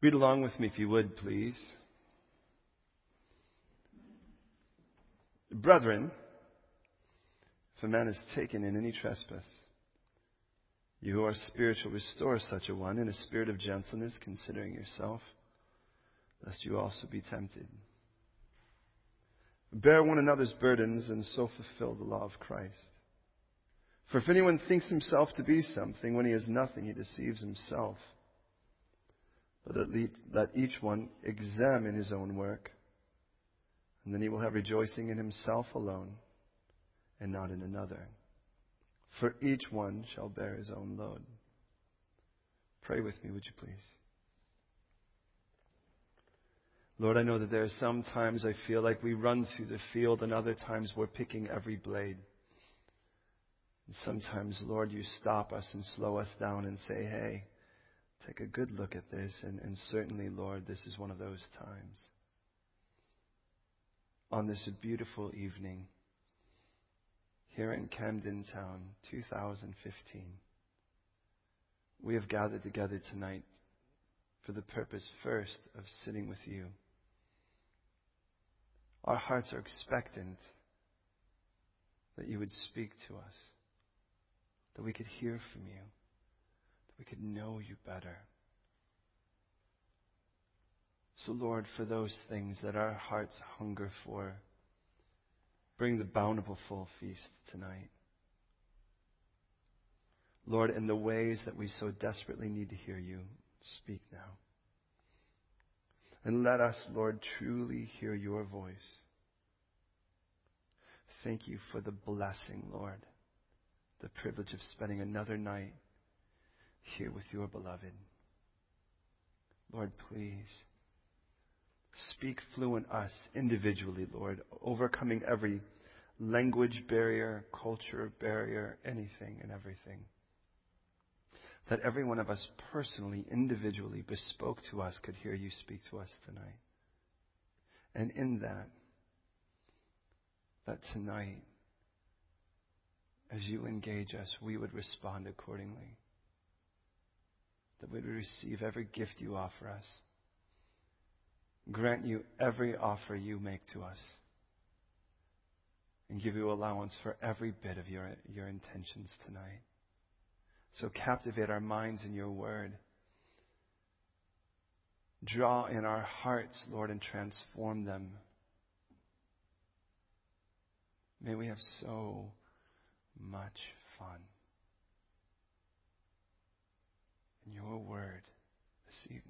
Read along with me if you would, please. Brethren, if a man is taken in any trespass, you who are spiritual, restore such a one in a spirit of gentleness, considering yourself, lest you also be tempted. Bear one another's burdens and so fulfill the law of Christ. For if anyone thinks himself to be something when he is nothing, he deceives himself. But let each one examine his own work, and then he will have rejoicing in himself alone and not in another. For each one shall bear his own load. Pray with me, would you please? Lord, I know that there are some times I feel like we run through the field, and other times we're picking every blade. And sometimes, Lord, you stop us and slow us down and say, hey, take a good look at this. And, and certainly, Lord, this is one of those times. On this beautiful evening, here in Camden Town, 2015, we have gathered together tonight for the purpose first of sitting with you. Our hearts are expectant that you would speak to us, that we could hear from you, we could know you better. So, Lord, for those things that our hearts hunger for, bring the bountiful full feast tonight. Lord, in the ways that we so desperately need to hear you, speak now. And let us, Lord, truly hear your voice. Thank you for the blessing, Lord, the privilege of spending another night here with your beloved. Lord, please speak fluent us individually, Lord, overcoming every language barrier, culture barrier, anything and everything that every one of us personally, individually, bespoke to us could hear you speak to us tonight. And in that, that tonight, as you engage us, we would respond accordingly. That we would receive every gift you offer us. Grant you every offer you make to us. And give you allowance for every bit of your, your intentions tonight. So captivate our minds in your word. Draw in our hearts, Lord, and transform them. May we have so much fun in your word this evening.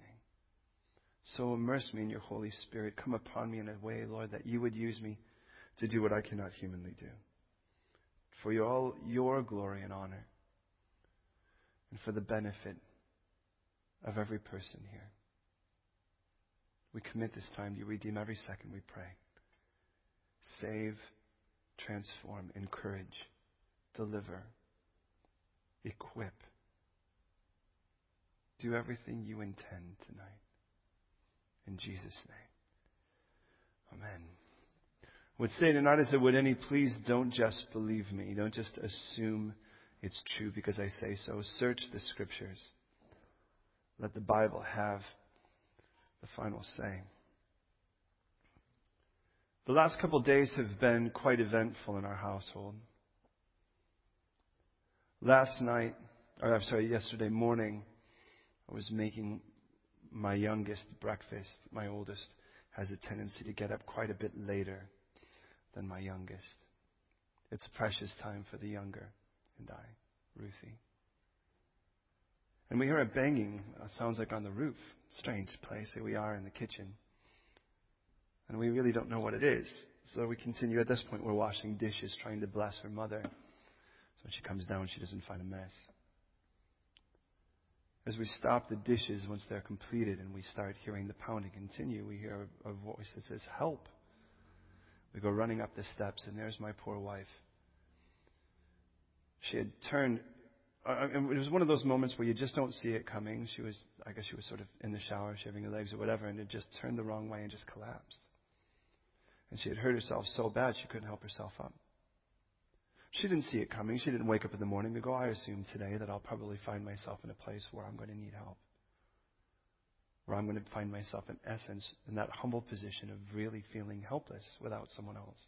So immerse me in your Holy Spirit. Come upon me in a way, Lord, that you would use me to do what I cannot humanly do. For your, all your glory and honor and for the benefit of every person here. We commit this time to you. Redeem every second, we pray. Save, transform, encourage, deliver, equip. Do everything you intend tonight. In Jesus' name. Amen. Would say tonight is that would any please don't just believe me. Don't just assume it's true because I say so. Search the scriptures. Let the Bible have the final say. The last couple days have been quite eventful in our household. Last night, or I'm sorry, yesterday morning, I was making my youngest breakfast. My oldest has a tendency to get up quite a bit later than my youngest. It's precious time for the younger and I, Ruthie. And we hear a banging, uh, sounds like on the roof. Strange place. Here we are in the kitchen. And we really don't know what it is. So we continue. At this point, we're washing dishes, trying to bless her mother. So when she comes down, she doesn't find a mess. As we stop the dishes once they're completed and we start hearing the pounding continue, we hear a voice that says, Help. We go running up the steps, and there's my poor wife she had turned, it was one of those moments where you just don't see it coming. She was, I guess she was sort of in the shower, shaving her legs or whatever, and it just turned the wrong way and just collapsed. And she had hurt herself so bad she couldn't help herself up. She didn't see it coming. She didn't wake up in the morning and go, I assume today that I'll probably find myself in a place where I'm going to need help. where I'm going to find myself, in essence, in that humble position of really feeling helpless without someone else.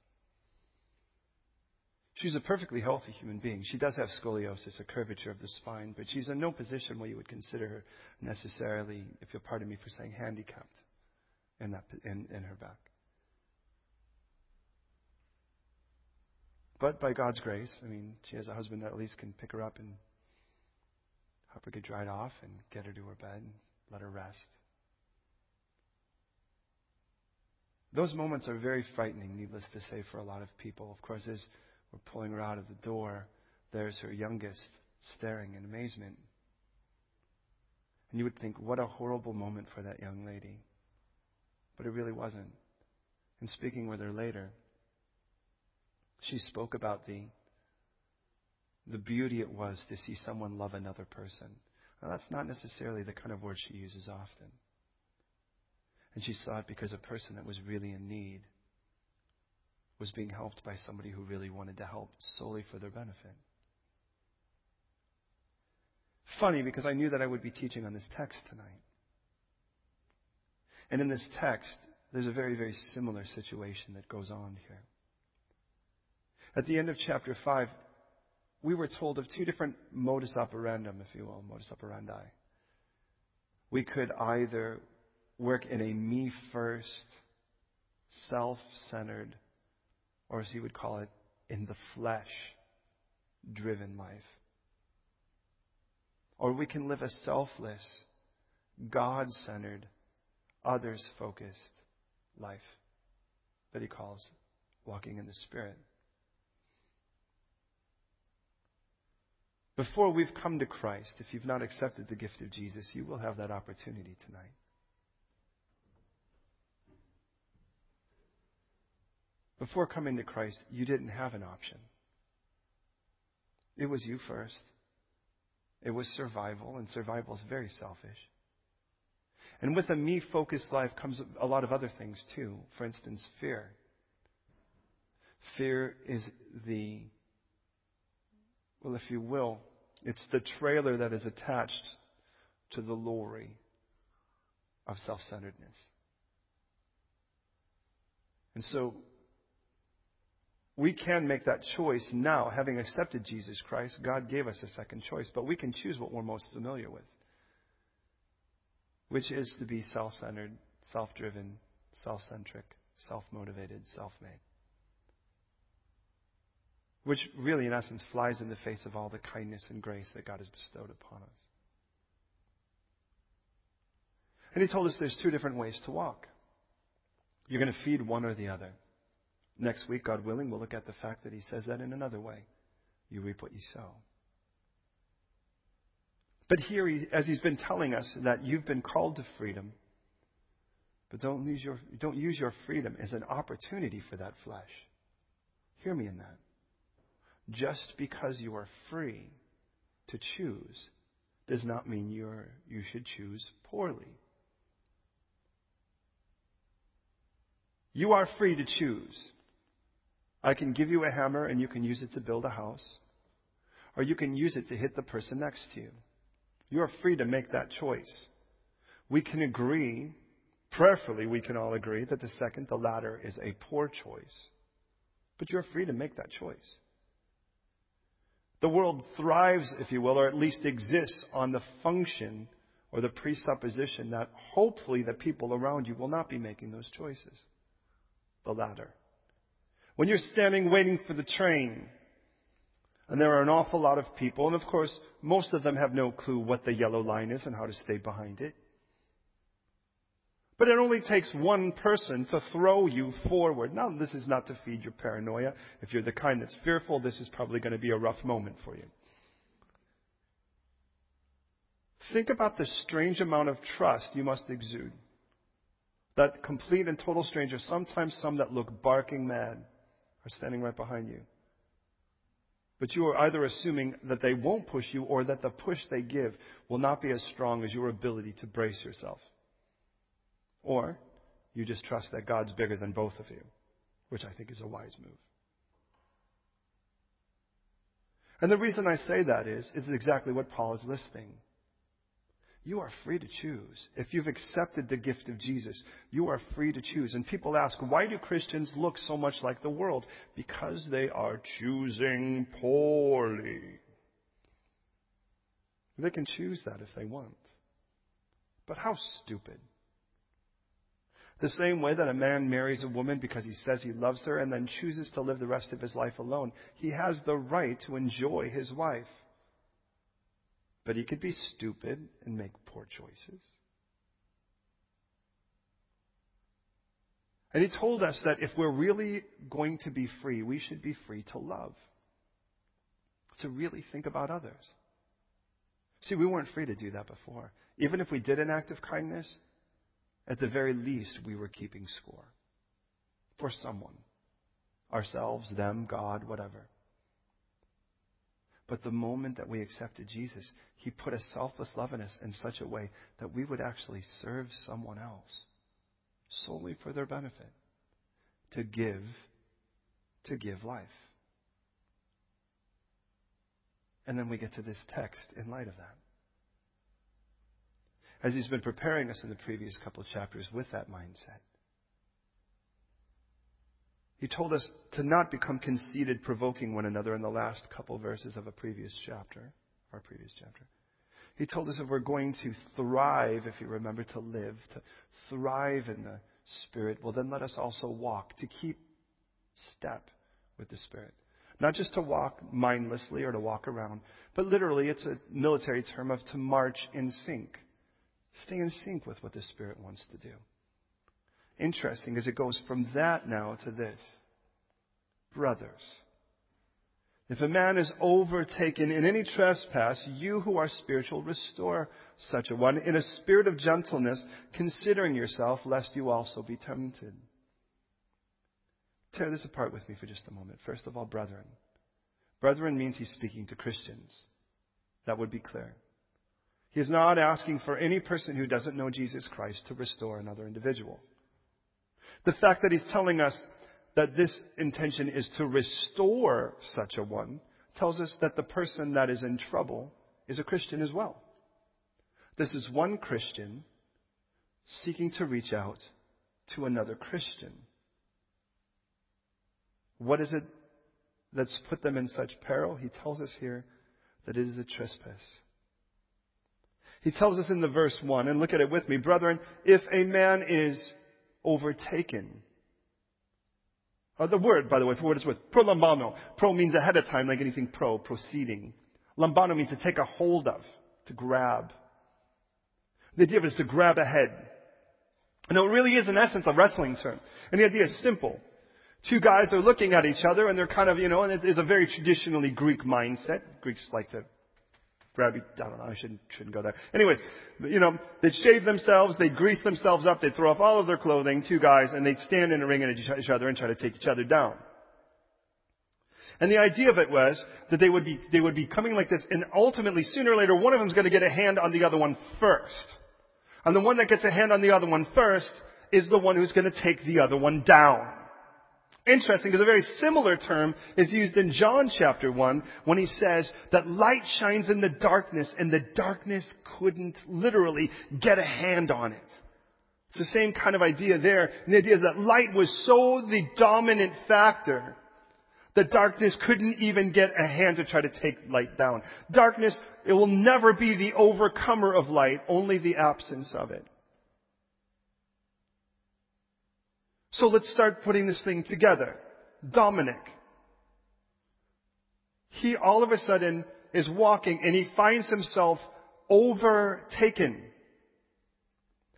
She's a perfectly healthy human being. She does have scoliosis, a curvature of the spine, but she's in no position where you would consider her necessarily, if you'll pardon me for saying, handicapped in, that, in, in her back. But by God's grace, I mean, she has a husband that at least can pick her up and help her get dried off and get her to her bed and let her rest. Those moments are very frightening, needless to say, for a lot of people. Of course, as we're pulling her out of the door, there's her youngest staring in amazement. And you would think, what a horrible moment for that young lady. But it really wasn't. And speaking with her later, she spoke about the, the beauty it was to see someone love another person. Now, that's not necessarily the kind of word she uses often. And she saw it because a person that was really in need was being helped by somebody who really wanted to help solely for their benefit. Funny because I knew that I would be teaching on this text tonight. And in this text, there's a very, very similar situation that goes on here. At the end of chapter 5, we were told of two different modus operandum, if you will, modus operandi. We could either work in a me first, self centered, or as he would call it, in the flesh driven life. Or we can live a selfless, God centered, others focused life that he calls walking in the Spirit. Before we've come to Christ, if you've not accepted the gift of Jesus, you will have that opportunity tonight. Before coming to Christ, you didn't have an option. It was you first. It was survival, and survival is very selfish. And with a me focused life comes a lot of other things too. For instance, fear. Fear is the, well, if you will, it's the trailer that is attached to the lorry of self centeredness. And so we can make that choice now. Having accepted Jesus Christ, God gave us a second choice, but we can choose what we're most familiar with, which is to be self centered, self driven, self centric, self motivated, self made. Which really, in essence, flies in the face of all the kindness and grace that God has bestowed upon us. And He told us there's two different ways to walk. You're going to feed one or the other. Next week, God willing, we'll look at the fact that he says that in another way. You reap what you sow. But here, as he's been telling us that you've been called to freedom, but don't use your, don't use your freedom as an opportunity for that flesh. Hear me in that. Just because you are free to choose does not mean you're, you should choose poorly. You are free to choose. I can give you a hammer and you can use it to build a house, or you can use it to hit the person next to you. You are free to make that choice. We can agree, prayerfully, we can all agree that the second, the latter, is a poor choice. But you're free to make that choice. The world thrives, if you will, or at least exists on the function or the presupposition that hopefully the people around you will not be making those choices. The latter. When you're standing waiting for the train, and there are an awful lot of people, and of course, most of them have no clue what the yellow line is and how to stay behind it. But it only takes one person to throw you forward. Now, this is not to feed your paranoia. If you're the kind that's fearful, this is probably going to be a rough moment for you. Think about the strange amount of trust you must exude. That complete and total stranger, sometimes some that look barking mad, are standing right behind you. But you are either assuming that they won't push you or that the push they give will not be as strong as your ability to brace yourself. Or you just trust that God's bigger than both of you, which I think is a wise move. And the reason I say that is, is exactly what Paul is listing. You are free to choose. If you've accepted the gift of Jesus, you are free to choose. And people ask, why do Christians look so much like the world? Because they are choosing poorly. They can choose that if they want. But how stupid. The same way that a man marries a woman because he says he loves her and then chooses to live the rest of his life alone, he has the right to enjoy his wife. But he could be stupid and make poor choices. And he told us that if we're really going to be free, we should be free to love. To really think about others. See, we weren't free to do that before. Even if we did an act of kindness, at the very least, we were keeping score for someone ourselves, them, God, whatever. But the moment that we accepted Jesus, He put a selfless love in us in such a way that we would actually serve someone else solely for their benefit, to give, to give life. And then we get to this text in light of that as he's been preparing us in the previous couple chapters with that mindset. He told us to not become conceited, provoking one another in the last couple verses of a previous chapter, our previous chapter. He told us that we're going to thrive, if you remember to live, to thrive in the Spirit, well, then let us also walk, to keep step with the Spirit. Not just to walk mindlessly or to walk around, but literally it's a military term of to march in sync. Stay in sync with what the Spirit wants to do. Interesting as it goes from that now to this. Brothers, if a man is overtaken in any trespass, you who are spiritual, restore such a one in a spirit of gentleness, considering yourself, lest you also be tempted. Tear this apart with me for just a moment. First of all, brethren. Brethren means he's speaking to Christians. That would be clear. He is not asking for any person who doesn't know Jesus Christ to restore another individual. The fact that he's telling us that this intention is to restore such a one tells us that the person that is in trouble is a Christian as well. This is one Christian seeking to reach out to another Christian. What is it that's put them in such peril? He tells us here that it is a trespass. He tells us in the verse 1, and look at it with me, brethren, if a man is overtaken. Uh, the word, by the way, for what it's worth, prolambano. Pro means ahead of time, like anything pro, proceeding. Lambano means to take a hold of, to grab. The idea of it is to grab ahead. head. And it really is, in essence, a wrestling term. And the idea is simple. Two guys are looking at each other, and they're kind of, you know, and it is a very traditionally Greek mindset. Greeks like to you. I don't know. I shouldn't shouldn't go there. Anyways, you know, they'd shave themselves, they'd grease themselves up, they'd throw off all of their clothing, two guys, and they'd stand in a ring at each other and try to take each other down. And the idea of it was that they would be they would be coming like this, and ultimately, sooner or later, one of them's to get a hand on the other one first. And the one that gets a hand on the other one first is the one who's to take the other one down. Interesting because a very similar term is used in John chapter 1 when he says that light shines in the darkness and the darkness couldn't literally get a hand on it. It's the same kind of idea there. And the idea is that light was so the dominant factor that darkness couldn't even get a hand to try to take light down. Darkness, it will never be the overcomer of light, only the absence of it. So let's start putting this thing together. Dominic. He all of a sudden is walking and he finds himself overtaken.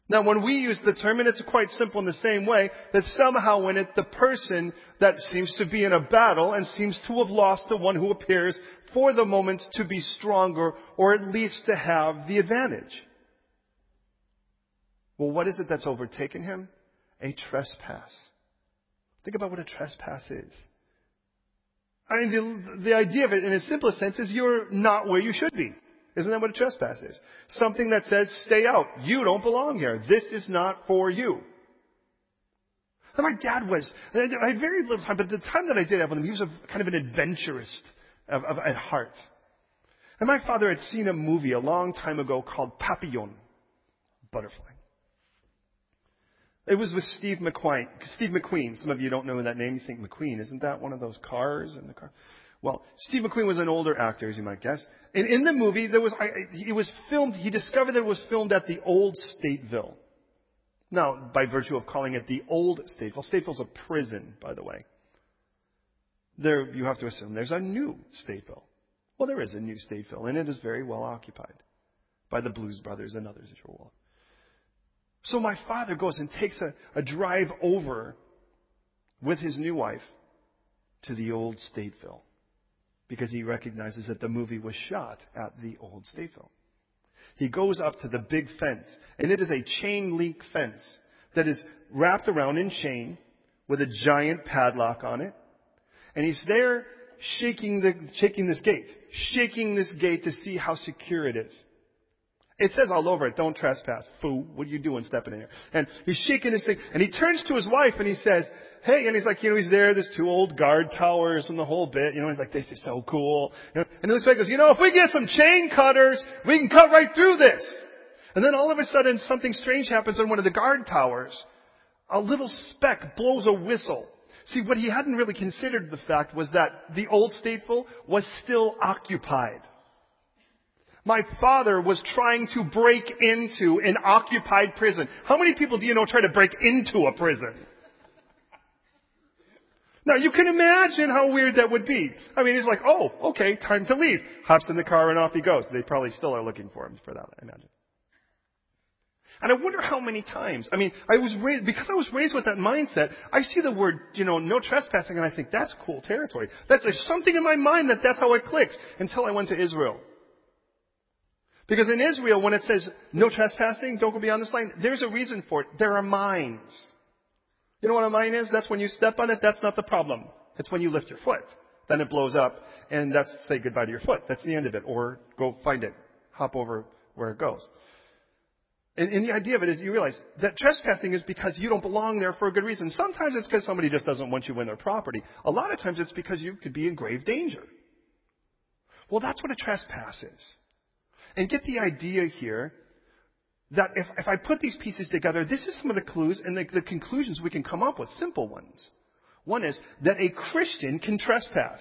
Now when we use the term, and it's quite simple in the same way, that somehow in it the person that seems to be in a battle and seems to have lost the one who appears for the moment to be stronger or at least to have the advantage. Well, what is it that's overtaken him? A trespass. Think about what a trespass is. I mean, the, the idea of it in its simplest sense is you're not where you should be. Isn't that what a trespass is? Something that says, stay out. You don't belong here. This is not for you. And my dad was, I had very little time, but the time that I did have with him, he was a, kind of an adventurist of, of, at heart. And my father had seen a movie a long time ago called Papillon, Butterfly. It was with Steve McQueen. Steve McQueen. Some of you don't know that name. You think McQueen. Isn't that one of those cars in the car? Well, Steve McQueen was an older actor, as you might guess. And in the movie, there was, it was filmed, he discovered that it was filmed at the old Stateville. Now, by virtue of calling it the old Stateville, Stateville's a prison, by the way. There, you have to assume there's a new Stateville. Well, there is a new Stateville, and it is very well occupied by the Blues Brothers and others, as you're well. So my father goes and takes a, a drive over with his new wife to the old Stateville because he recognizes that the movie was shot at the old Stateville. He goes up to the big fence, and it is a chain link fence that is wrapped around in chain with a giant padlock on it. And he's there shaking the, shaking this gate, shaking this gate to see how secure it is. It says all over it, don't trespass. Foo, what are you doing stepping in here? And he's shaking his thing, and he turns to his wife and he says, hey, and he's like, you know, he's there, there's two old guard towers and the whole bit. You know, he's like, this is so cool. And this guy goes, you know, if we get some chain cutters, we can cut right through this. And then all of a sudden, something strange happens on one of the guard towers. A little speck blows a whistle. See, what he hadn't really considered the fact was that the old Stateville was still occupied. My father was trying to break into an occupied prison. How many people do you know try to break into a prison? Now you can imagine how weird that would be. I mean, he's like, oh, okay, time to leave. Hops in the car and off he goes. They probably still are looking for him for that, I imagine. And I wonder how many times, I mean, I was raised, because I was raised with that mindset, I see the word, you know, no trespassing and I think that's cool territory. That's, there's something in my mind that that's how it clicks until I went to Israel. Because in Israel, when it says no trespassing, don't go beyond this line, there's a reason for it. There are mines. You know what a mine is? That's when you step on it, that's not the problem. It's when you lift your foot. Then it blows up, and that's say goodbye to your foot. That's the end of it. Or go find it. Hop over where it goes. And, and the idea of it is you realize that trespassing is because you don't belong there for a good reason. Sometimes it's because somebody just doesn't want you in their property. A lot of times it's because you could be in grave danger. Well, that's what a trespass is. And get the idea here that if, if I put these pieces together, this is some of the clues and the, the conclusions we can come up with, simple ones. One is that a Christian can trespass.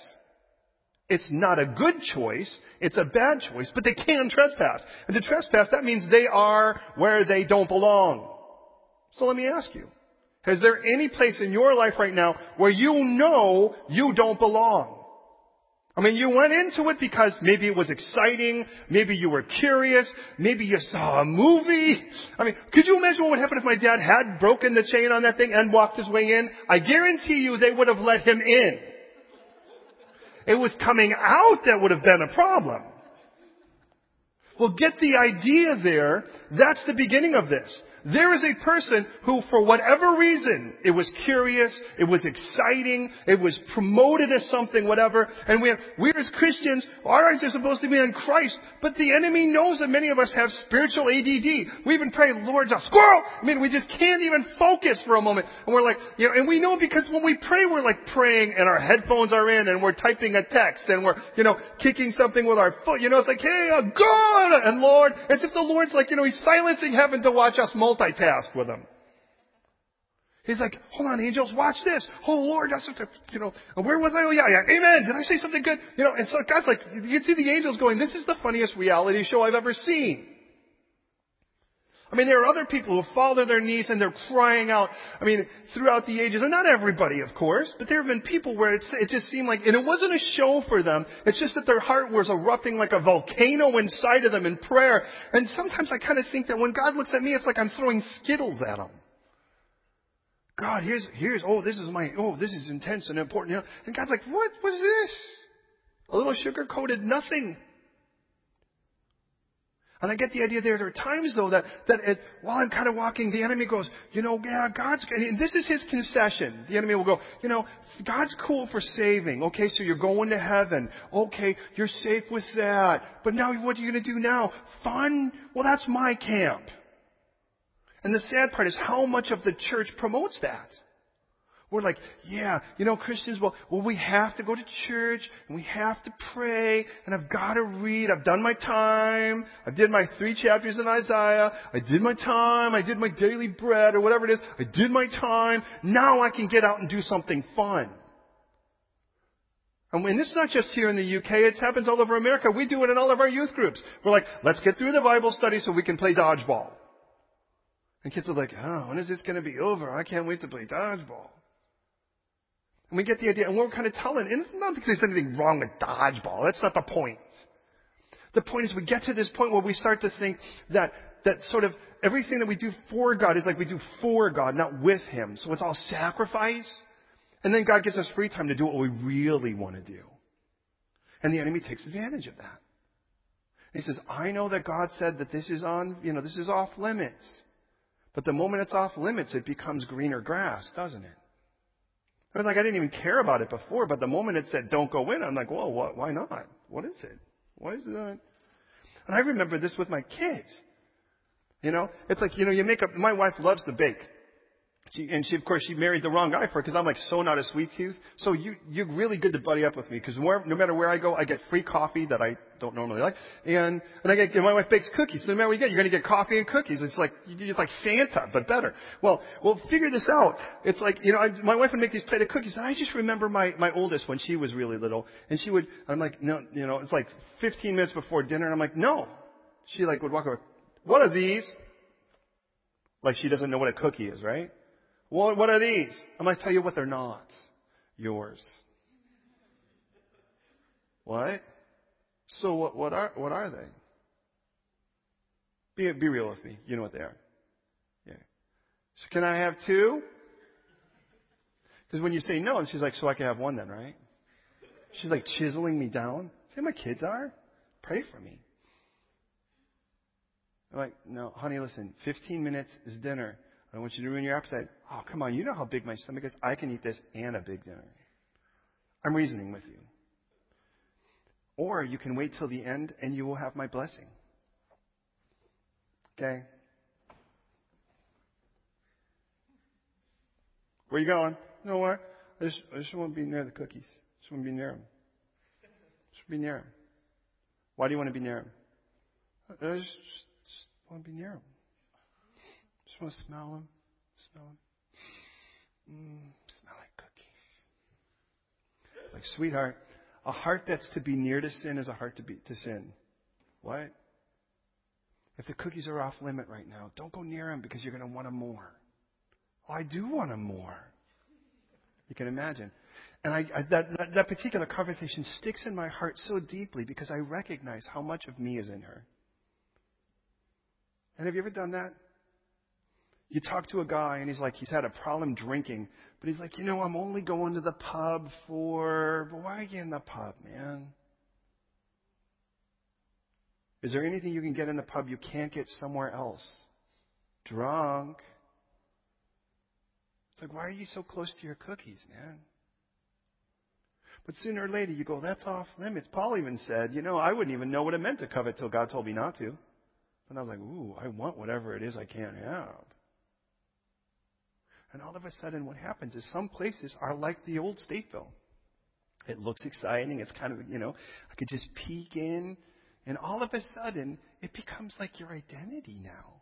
It's not a good choice, it's a bad choice, but they can trespass. And to trespass, that means they are where they don't belong. So let me ask you, is there any place in your life right now where you know you don't belong? I mean, you went into it because maybe it was exciting, maybe you were curious, maybe you saw a movie. I mean, could you imagine what would happen if my dad had broken the chain on that thing and walked his way in? I guarantee you they would have let him in. It was coming out that would have been a problem. Well, get the idea there. That's the beginning of this. There is a person who, for whatever reason, it was curious, it was exciting, it was promoted as something, whatever, and we have, we as Christians, our eyes are supposed to be on Christ, but the enemy knows that many of us have spiritual ADD. We even pray, Lord, just squirrel! I mean, we just can't even focus for a moment. And we're like, you know, and we know because when we pray, we're like praying and our headphones are in and we're typing a text and we're, you know, kicking something with our foot. You know, it's like, hey, God! And Lord, as if the Lord's like, you know, He's silencing heaven to watch us multitask with him. He's like, hold on, angels, watch this. Oh Lord, that's such a, you know, where was I? Oh yeah, yeah, amen. Did I say something good? You know, and so God's like, you can see the angels going, this is the funniest reality show I've ever seen. I mean, there are other people who fall to their knees and they're crying out. I mean, throughout the ages, and not everybody, of course, but there have been people where it just seemed like, and it wasn't a show for them. It's just that their heart was erupting like a volcano inside of them in prayer. And sometimes I kind of think that when God looks at me, it's like I'm throwing skittles at him. God, here's, here's, oh, this is my, oh, this is intense and important. You know? And God's like, what was this? A little sugar coated nothing. And I get the idea there. There are times though that, that it, while I'm kind of walking, the enemy goes, you know, yeah, God's, and this is his concession. The enemy will go, you know, God's cool for saving. Okay, so you're going to heaven. Okay, you're safe with that. But now what are you going to do now? Fun? Well, that's my camp. And the sad part is how much of the church promotes that. We're like, yeah, you know, Christians, well, well, we have to go to church and we have to pray and I've got to read. I've done my time. I did my three chapters in Isaiah. I did my time. I did my daily bread or whatever it is. I did my time. Now I can get out and do something fun. And it's not just here in the UK, it happens all over America. We do it in all of our youth groups. We're like, let's get through the Bible study so we can play dodgeball. And kids are like, oh, when is this going to be over? I can't wait to play dodgeball. And we get the idea, and we're kind of telling, and it's not that there's anything wrong with dodgeball. That's not the point. The point is we get to this point where we start to think that, that sort of everything that we do for God is like we do for God, not with Him. So it's all sacrifice. And then God gives us free time to do what we really want to do. And the enemy takes advantage of that. He says, I know that God said that this is on, you know, this is off limits. But the moment it's off limits, it becomes greener grass, doesn't it? I was like, I didn't even care about it before, but the moment it said don't go in, I'm like, well, what, why not? What is it? Why is it? And I remember this with my kids. You know, it's like, you know, you make up, my wife loves to bake. She, and she, of course, she married the wrong guy for it because I'm like so not a sweet tooth. So you, you're really good to buddy up with me because no matter where I go, I get free coffee that I don't normally like. And, and I get, and my wife bakes cookies. So no matter what you get, you're going to get coffee and cookies. It's like, it's like Santa, but better. Well, well, figure this out. It's like, you know, I, my wife would make these plate of cookies and I just remember my, my oldest when she was really little and she would, I'm like, no, you know, it's like 15 minutes before dinner and I'm like, no. She like would walk over, what are these? Like she doesn't know what a cookie is, right? What, what are these? I'm going to tell you what they're not. Yours. What? So what, what are, what are they? Be, be real with me. You know what they are. Yeah. So can I have two? Because when you say no, and she's like, so I can have one then, right? She's like chiseling me down. See my kids are? Pray for me. I'm like, no, honey, listen, 15 minutes is dinner. I want you to ruin your appetite. Oh, come on. You know how big my stomach is. I can eat this and a big dinner. I'm reasoning with you. Or you can wait till the end and you will have my blessing. Okay? Where you going? You know what? I just, I just want to be near the cookies. I just want to be near them. Just be near them. Why do you want to be near them? I just, just, just want to be near them. Want to smell them. Smell them. Mm, smell like cookies. Like, sweetheart, a heart that's to be near to sin is a heart to be to sin. What? If the cookies are off limit right now, don't go near them because you're going to want them more. Oh, I do want them more. You can imagine. And I, I, that, that particular conversation sticks in my heart so deeply because I recognize how much of me is in her. And have you ever done that? You talk to a guy and he's like, he's had a problem drinking, but he's like, you know, I'm only going to the pub for, but why are you in the pub, man? Is there anything you can get in the pub you can't get somewhere else? Drunk. It's like, why are you so close to your cookies, man? But sooner or later you go, that's off limits. Paul even said, you know, I wouldn't even know what it meant to covet till God told me not to. And I was like, ooh, I want whatever it is I can't have. And all of a sudden, what happens is some places are like the old Stateville. It looks exciting. It's kind of, you know, I could just peek in. And all of a sudden, it becomes like your identity now.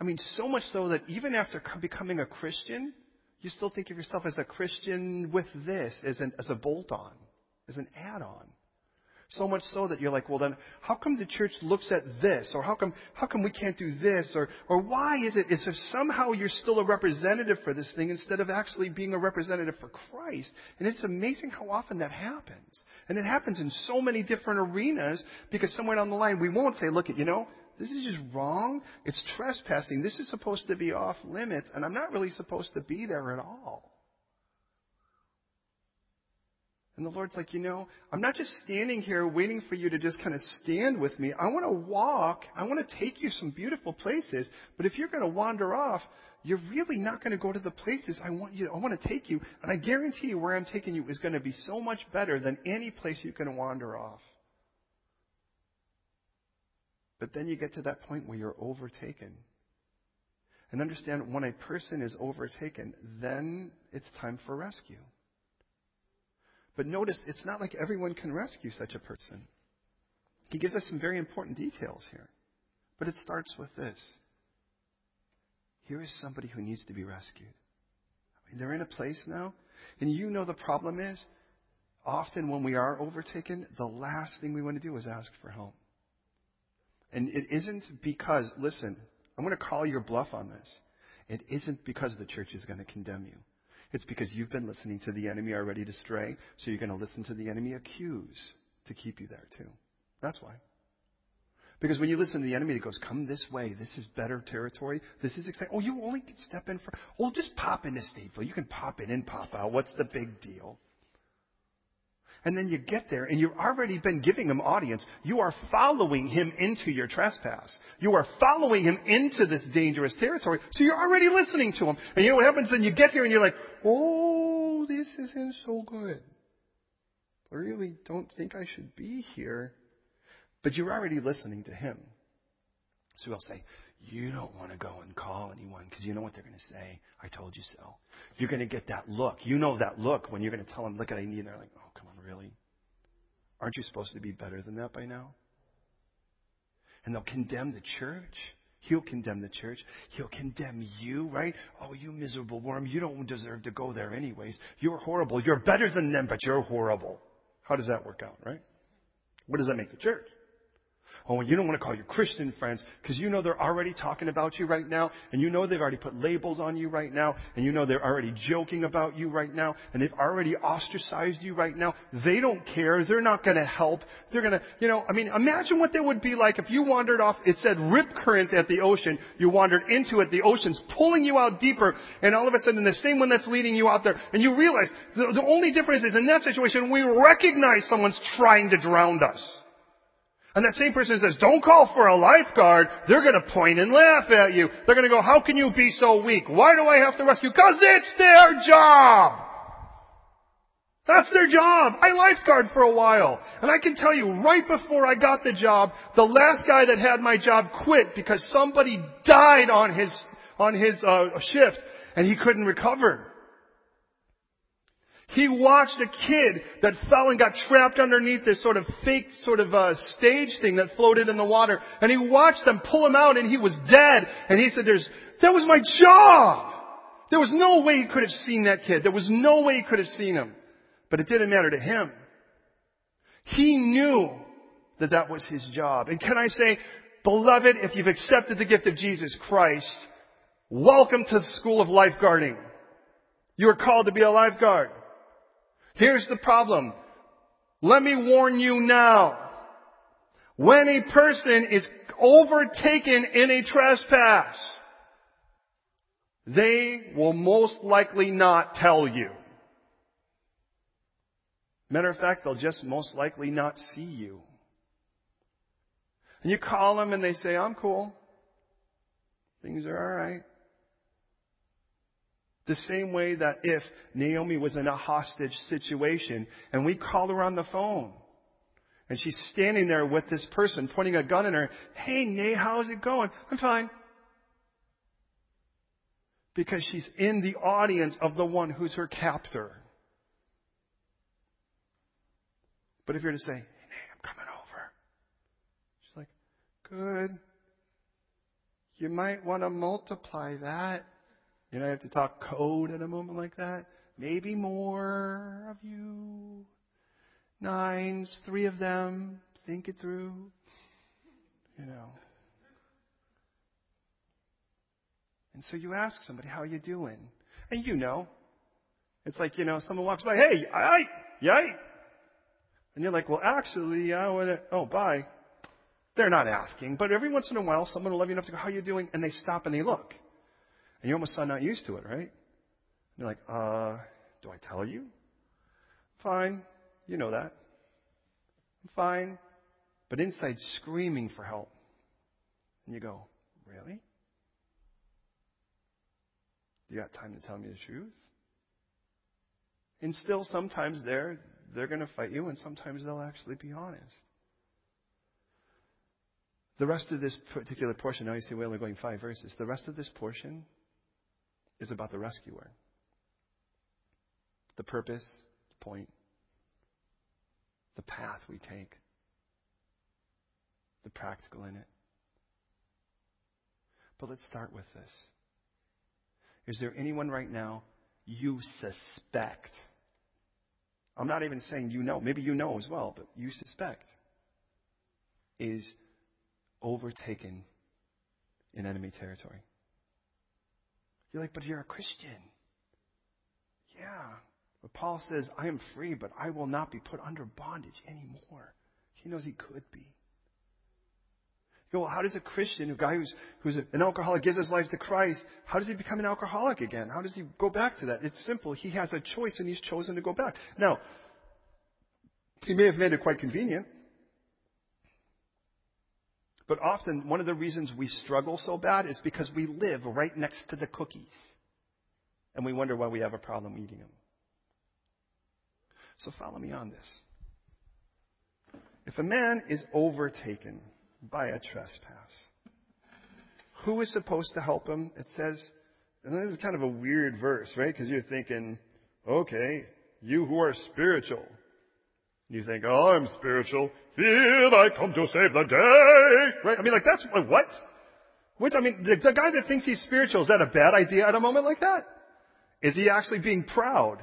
I mean, so much so that even after becoming a Christian, you still think of yourself as a Christian with this, as, an, as a bolt on, as an add on. So much so that you're like, well then, how come the church looks at this? Or how come, how come we can't do this? Or, or why is it, is if somehow you're still a representative for this thing instead of actually being a representative for Christ? And it's amazing how often that happens. And it happens in so many different arenas because somewhere down the line we won't say, look at, you know, this is just wrong. It's trespassing. This is supposed to be off limits and I'm not really supposed to be there at all. And the Lord's like, you know, I'm not just standing here waiting for you to just kind of stand with me. I want to walk. I want to take you some beautiful places. But if you're going to wander off, you're really not going to go to the places I want you. I want to take you. And I guarantee you where I'm taking you is going to be so much better than any place you can wander off. But then you get to that point where you're overtaken. And understand when a person is overtaken, then it's time for rescue. But notice, it's not like everyone can rescue such a person. He gives us some very important details here. But it starts with this. Here is somebody who needs to be rescued. I mean, they're in a place now, and you know the problem is, often when we are overtaken, the last thing we want to do is ask for help. And it isn't because, listen, I'm going to call your bluff on this. It isn't because the church is going to condemn you. It's because you've been listening to the enemy already to stray, so you're going to listen to the enemy accuse to keep you there too. That's why. Because when you listen to the enemy, it goes, come this way. This is better territory. This is exciting. Oh, you only can step in for, well, oh, just pop into Stateville. You can pop in and pop out. What's the big deal? And then you get there and you've already been giving him audience. You are following him into your trespass. You are following him into this dangerous territory. So you're already listening to him. And you know what happens? Then you get here and you're like, oh, this isn't so good. I really don't think I should be here. But you're already listening to him. So he'll say, you don't want to go and call anyone because you know what they're going to say. I told you so. You're going to get that look. You know that look when you're going to tell them, look at me, and they're like, oh, really? Aren't you supposed to be better than that by now? And they'll condemn the church. He'll condemn the church. He'll condemn you, right? Oh, you miserable worm. You don't deserve to go there anyways. You're horrible. You're better than them, but you're horrible. How does that work out, right? What does that make the church? Oh, and you don't want to call your Christian friends because you know they're already talking about you right now, and you know they've already put labels on you right now, and you know they're already joking about you right now, and they've already ostracized you right now. They don't care. They're not going to help. They're going to, you know, I mean, imagine what they would be like if you wandered off. It said rip current at the ocean. You wandered into it. The ocean's pulling you out deeper, and all of a sudden the same one that's leading you out there, and you realize the, the only difference is in that situation we recognize someone's trying to drown us. And that same person says, don't call for a lifeguard. They're going to point and laugh at you. They're going to go, how can you be so weak? Why do I have to rescue? Cause it's their job. That's their job. I lifeguard for a while. And I can tell you, right before I got the job, the last guy that had my job quit because somebody died on his, on his uh, shift and he couldn't recover. He watched a kid that fell and got trapped underneath this sort of fake sort of uh, stage thing that floated in the water. And he watched them pull him out and he was dead. And he said, there's, that was my job. There was no way he could have seen that kid. There was no way he could have seen him. But it didn't matter to him. He knew that that was his job. And can I say, beloved, if you've accepted the gift of Jesus Christ, welcome to the school of lifeguarding. You are called to be a lifeguard. Here's the problem. Let me warn you now. When a person is overtaken in a trespass, they will most likely not tell you. Matter of fact, they'll just most likely not see you. And you call them and they say, I'm cool. Things are alright. The same way that if Naomi was in a hostage situation and we call her on the phone and she's standing there with this person pointing a gun at her, hey, Nay, how's it going? I'm fine. Because she's in the audience of the one who's her captor. But if you're to say, hey, I'm coming over. She's like, good. You might want to multiply that. You know, I have to talk code at a moment like that. Maybe more of you. Nines, three of them. Think it through. You know. And so you ask somebody, how you doing? And you know. It's like, you know, someone walks by, hey, I, yay. And you're like, well, actually, I want to, oh, bye. They're not asking, but every once in a while, someone will love you enough to go, how you doing? And they stop and they look. And you're almost not used to it, right? And you're like, uh, do I tell you? Fine. You know that. I'm fine. But inside screaming for help. And you go, really? You got time to tell me the truth? And still sometimes they're, they're going to fight you and sometimes they'll actually be honest. The rest of this particular portion, now you see we're only going five verses. The rest of this portion is about the rescuer. The purpose, the point, the path we take, the practical in it. But let's start with this. Is there anyone right now you suspect? I'm not even saying you know. Maybe you know as well, but you suspect is overtaken in enemy territory. You're like, but you're a Christian. Yeah. But Paul says, I am free, but I will not be put under bondage anymore. He knows he could be. You go, well, how does a Christian, a guy who's, who's an alcoholic, gives his life to Christ, how does he become an alcoholic again? How does he go back to that? It's simple. He has a choice and he's chosen to go back. Now, he may have made it quite convenient. But often, one of the reasons we struggle so bad is because we live right next to the cookies. And we wonder why we have a problem eating them. So follow me on this. If a man is overtaken by a trespass, who is supposed to help him? It says, and this is kind of a weird verse, right? Because you're thinking, okay, you who are spiritual. You think, oh, I'm spiritual. Here I come to save the day. Right? I mean, like, that's, what? Which, I mean, the, the guy that thinks he's spiritual, is that a bad idea at a moment like that? Is he actually being proud?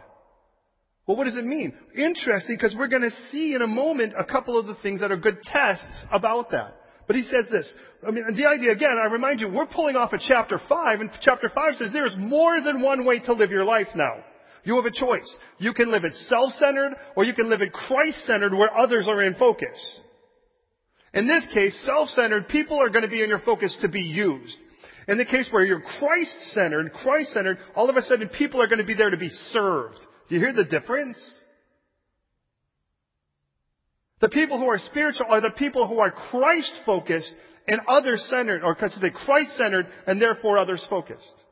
Well, what does it mean? Interesting, because we're going to see in a moment a couple of the things that are good tests about that. But he says this. I mean, the idea again, I remind you, we're pulling off of chapter 5, and chapter 5 says there's more than one way to live your life now. You have a choice. You can live it self-centered, or you can live it Christ-centered where others are in focus. In this case, self-centered, people are going to be in your focus to be used. In the case where you're Christ-centered, Christ-centered, all of a sudden people are going to be there to be served. Do you hear the difference? The people who are spiritual are the people who are Christ-focused and others-centered, or because they Christ-centered and therefore others-focused.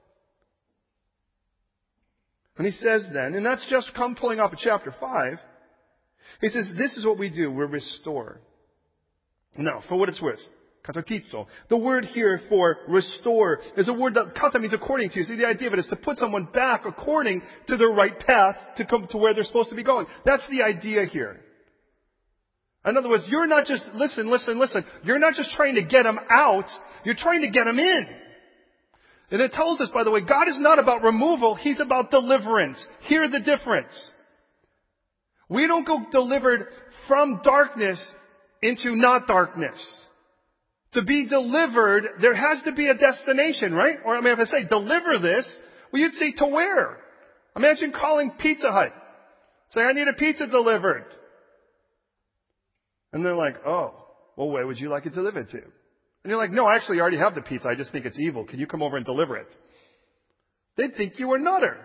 And he says then, and that's just come pulling off of chapter 5, he says, this is what we do, we restore. Now, for what it's worth, katartizo. The word here for restore is a word that kata means according to. You See, the idea of it is to put someone back according to their right path to come to where they're supposed to be going. That's the idea here. In other words, you're not just, listen, listen, listen, you're not just trying to get them out, you're trying to get them in. And it tells us, by the way, God is not about removal, He's about deliverance. Hear the difference. We don't go delivered from darkness into not darkness. To be delivered, there has to be a destination, right? Or I mean, if I say deliver this, well, you'd say to where? Imagine calling Pizza Hut. Say, I need a pizza delivered. And they're like, oh, well, where would you like it delivered to? And you're like, no, I actually, already have the pizza. I just think it's evil. Can you come over and deliver it? They'd think you were nutter.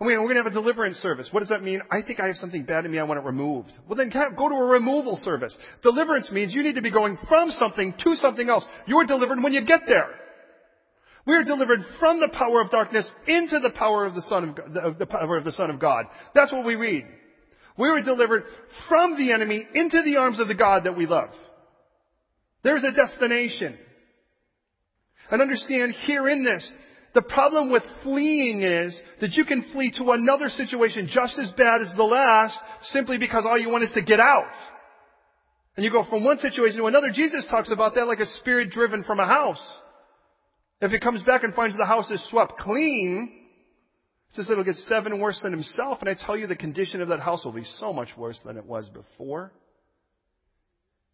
I mean, we're going to have a deliverance service. What does that mean? I think I have something bad in me. I want it removed. Well, then go to a removal service. Deliverance means you need to be going from something to something else. You are delivered when you get there. We are delivered from the power of darkness into the power of the Son of God, the power of the Son of God. That's what we read. We were delivered from the enemy into the arms of the God that we love. There's a destination. And understand here in this, the problem with fleeing is that you can flee to another situation just as bad as the last simply because all you want is to get out. And you go from one situation to another. Jesus talks about that like a spirit driven from a house. If it comes back and finds the house is swept clean, it says it'll get seven worse than himself. And I tell you the condition of that house will be so much worse than it was before.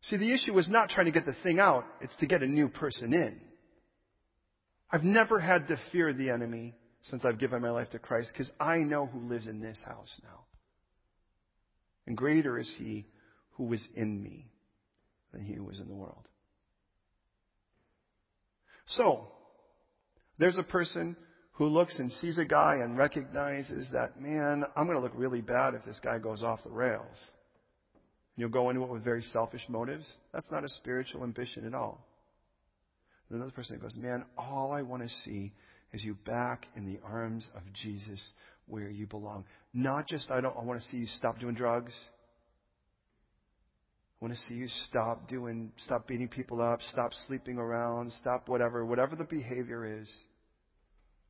See, the issue is not trying to get the thing out, it's to get a new person in. I've never had to fear the enemy since I've given my life to Christ because I know who lives in this house now. And greater is he who is in me than he who is in the world. So, there's a person who looks and sees a guy and recognizes that, man, I'm going to look really bad if this guy goes off the rails. You'll go into it with very selfish motives. That's not a spiritual ambition at all. Another person goes, Man, all I want to see is you back in the arms of Jesus where you belong. Not just I don't I want to see you stop doing drugs. I want to see you stop doing, stop beating people up, stop sleeping around, stop whatever, whatever the behavior is.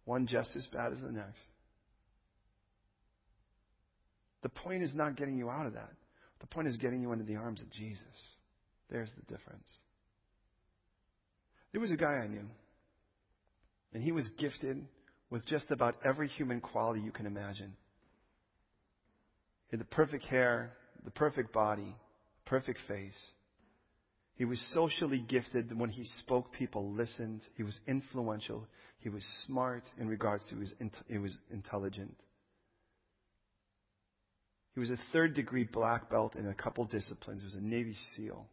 One just as bad as the next. The point is not getting you out of that. The point is getting you into the arms of Jesus. There's the difference. There was a guy I knew, and he was gifted with just about every human quality you can imagine. He had the perfect hair, the perfect body, perfect face. He was socially gifted. When he spoke, people listened. He was influential. He was smart in regards to his, he was intelligent. He was a third degree black belt in a couple disciplines. He was a Navy SEAL.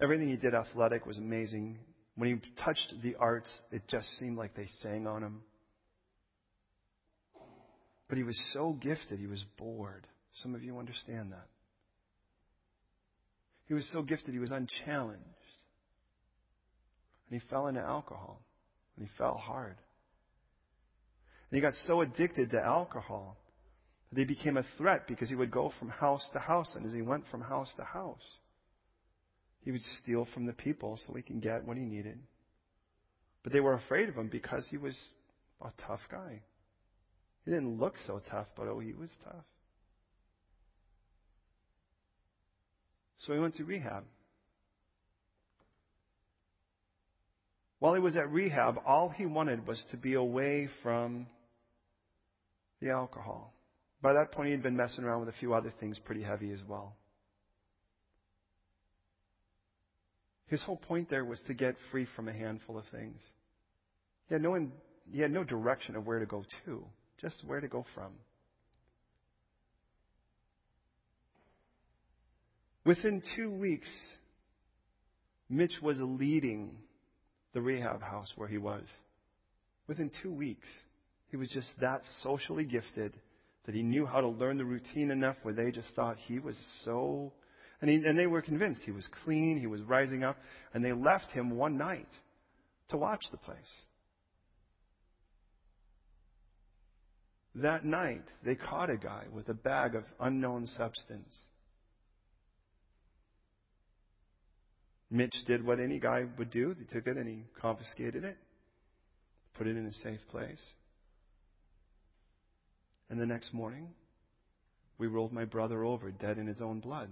Everything he did athletic was amazing. When he touched the arts, it just seemed like they sang on him. But he was so gifted, he was bored. Some of you understand that. He was so gifted, he was unchallenged. And he fell into alcohol. And he fell hard. And he got so addicted to alcohol that he became a threat because he would go from house to house. And as he went from house to house, he would steal from the people so he can get what he needed. But they were afraid of him because he was a tough guy. He didn't look so tough, but oh, he was tough. So he went to rehab. While he was at rehab, all he wanted was to be away from the alcohol. By that point, he'd been messing around with a few other things pretty heavy as well. His whole point there was to get free from a handful of things. He had no, he had no direction of where to go to, just where to go from. Within two weeks, Mitch was leading the rehab house where he was. Within two weeks. He was just that socially gifted that he knew how to learn the routine enough where they just thought he was so. And, he, and they were convinced he was clean, he was rising up, and they left him one night to watch the place. That night, they caught a guy with a bag of unknown substance. Mitch did what any guy would do. He took it and he confiscated it, put it in a safe place. And the next morning, we rolled my brother over, dead in his own blood.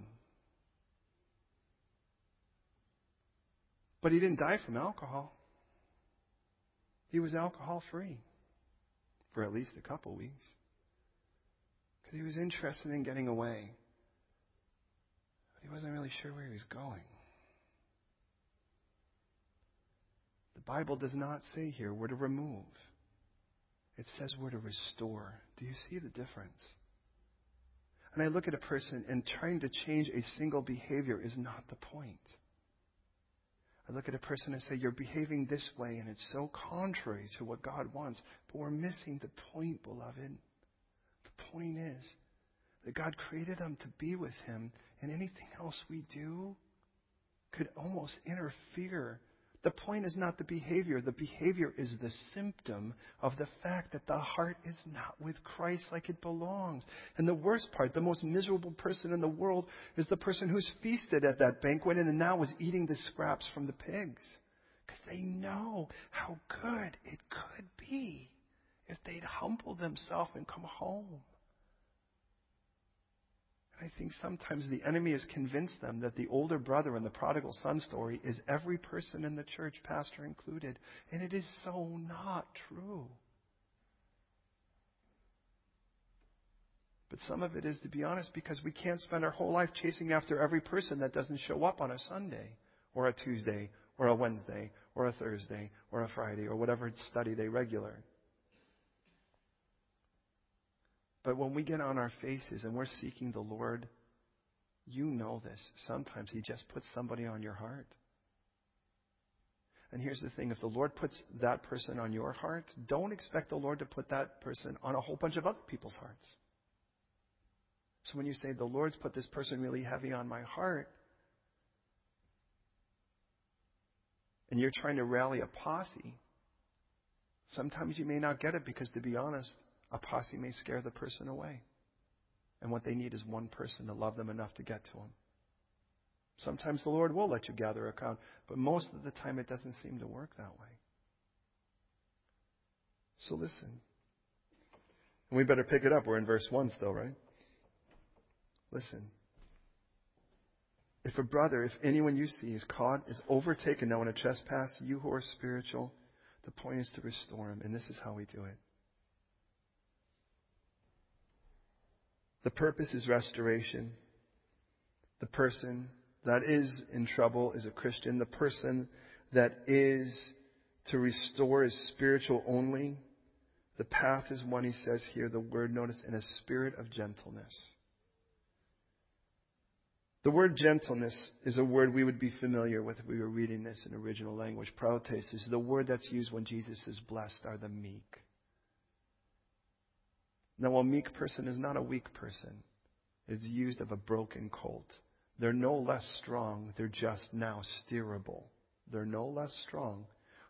But he didn't die from alcohol. He was alcohol free for at least a couple weeks. Because he was interested in getting away. But he wasn't really sure where he was going. The Bible does not say here we're to remove. It says we're to restore. Do you see the difference? And I look at a person and trying to change a single behavior is not the point. I look at a person and say, You're behaving this way, and it's so contrary to what God wants. But we're missing the point, beloved. The point is that God created them to be with Him, and anything else we do could almost interfere the point is not the behavior. The behavior is the symptom of the fact that the heart is not with Christ like it belongs. And the worst part, the most miserable person in the world is the person who's feasted at that banquet and now is eating the scraps from the pigs. Because they know how good it could be if they'd humble themselves and come home. I think sometimes the enemy has convinced them that the older brother in the prodigal son story is every person in the church, pastor included. And it is so not true. But some of it is, to be honest, because we can't spend our whole life chasing after every person that doesn't show up on a Sunday or a Tuesday or a Wednesday or a Thursday or a Friday or whatever study they regular. But when we get on our faces and we're seeking the Lord, you know this. Sometimes He just puts somebody on your heart. And here's the thing if the Lord puts that person on your heart, don't expect the Lord to put that person on a whole bunch of other people's hearts. So when you say, the Lord's put this person really heavy on my heart, and you're trying to rally a posse, sometimes you may not get it because, to be honest, a posse may scare the person away. And what they need is one person to love them enough to get to them. Sometimes the Lord will let you gather a crowd, but most of the time it doesn't seem to work that way. So listen. And we better pick it up. We're in verse 1 still, right? Listen. If a brother, if anyone you see is caught, is overtaken now in a trespass, you who are spiritual, the point is to restore him. And this is how we do it. The purpose is restoration. The person that is in trouble is a Christian. The person that is to restore is spiritual only. The path is one, he says here, the word, notice, in a spirit of gentleness. The word gentleness is a word we would be familiar with if we were reading this in original language. Praotes is the word that's used when Jesus says, Blessed are the meek. Now, a meek person is not a weak person. It's used of a broken colt. They're no less strong, they're just now steerable. They're no less strong,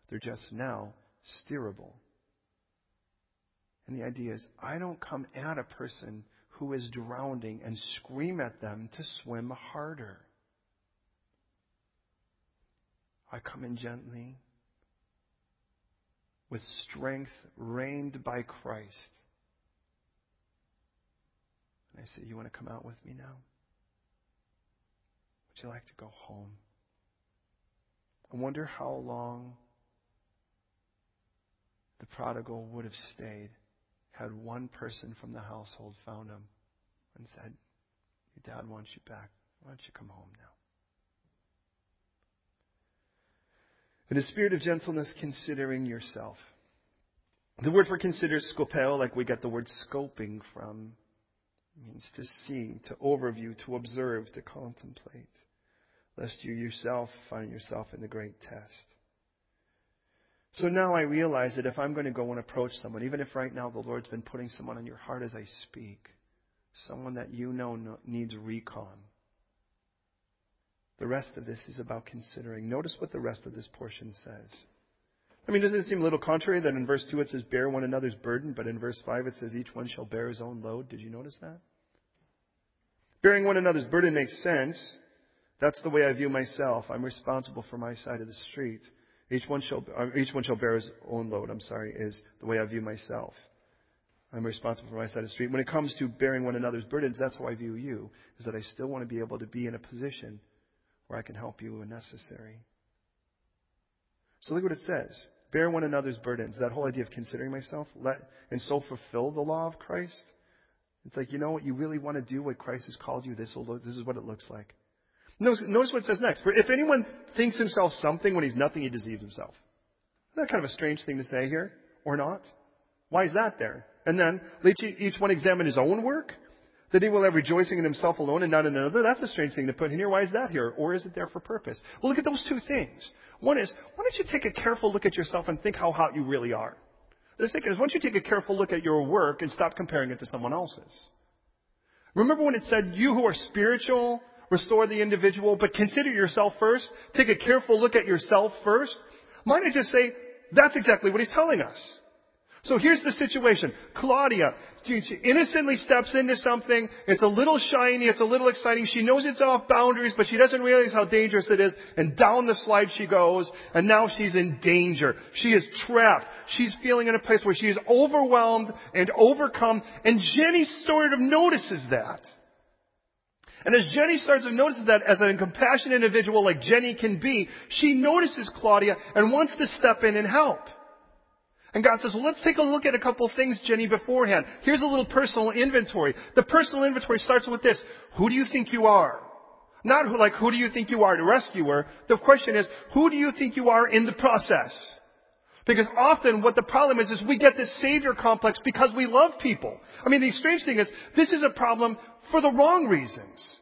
they're just now steerable. And the idea is, I don't come at a person who is drowning and scream at them to swim harder. I come in gently with strength reigned by Christ. And I say, You want to come out with me now? Would you like to go home? I wonder how long the prodigal would have stayed had one person from the household found him and said, Your dad wants you back. Why don't you come home now? In a spirit of gentleness, considering yourself. The word for consider is scopeo, like we get the word scoping from. Means to see, to overview, to observe, to contemplate lest you yourself find yourself in the great test. So now I realize that if I'm going to go and approach someone, even if right now the Lord's been putting someone on your heart as I speak, someone that you know needs recon, the rest of this is about considering. Notice what the rest of this portion says. I mean, doesn't it seem a little contrary that in verse 2 it says, bear one another's burden, but in verse 5 it says, each one shall bear his own load? Did you notice that? Bearing one another's burden makes sense that's the way I view myself. I'm responsible for my side of the street. Each one shall, uh, each one shall bear his own load, I'm sorry, is the way I view myself. I'm responsible for my side of the street. When it comes to bearing one another's burdens, that's how I view you, is that I still want to be able to be in a position where I can help you when necessary. So look what it says. Bear one another's burdens. That whole idea of considering myself, let, and so fulfill the law of Christ. It's like, you know what, you really want to do what Christ has called you, this, will this is what it looks like. Notice, notice what it says next. For if anyone thinks himself something when he's nothing, he deceives himself. Isn't that kind of a strange thing to say here? Or not? Why is that there? And then, let each one examine his own work, that he will have rejoicing in himself alone and not in another. That's a strange thing to put in here. Why is that here? Or is it there for purpose? Well, look at those two things. One is, why don't you take a careful look at yourself and think how hot you really are? The second is, why don't you take a careful look at your work and stop comparing it to someone else's? Remember when it said, you who are spiritual, restore the individual, but consider yourself first. Take a careful look at yourself first. Might I just say, that's exactly what he's telling us. So here's the situation. Claudia, she innocently steps into something. It's a little shiny. It's a little exciting. She knows it's off boundaries, but she doesn't realize how dangerous it is. And down the slide she goes. And now she's in danger. She is trapped. She's feeling in a place where she is overwhelmed and overcome. And Jenny sort of notices that. And as Jenny starts to notice that as a compassionate individual like Jenny can be, she notices Claudia and wants to step in and help. And God says, well, let's take a look at a couple of things, Jenny, beforehand. Here's a little personal inventory. The personal inventory starts with this. Who do you think you are? Not who, like, who do you think you are to rescue her? The question is, who do you think you are in the process? Because often what the problem is, is we get this savior complex because we love people. I mean, the strange thing is, this is a problem for the wrong reasons,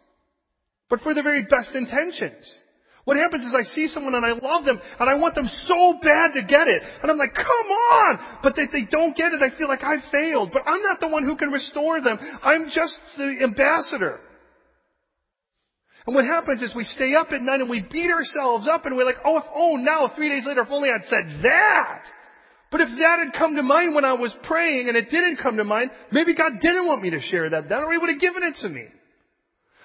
but for the very best intentions. What happens is I see someone and I love them and I want them so bad to get it. And I'm like, come on! But they, they don't get it. I feel like I failed. But I'm not the one who can restore them. I'm just the ambassador. And what happens is we stay up at night and we beat ourselves up and we're like, oh, if, oh, now three days later, if only I'd said that. But if that had come to mind when I was praying and it didn't come to mind, maybe God didn't want me to share that then or He would have given it to me.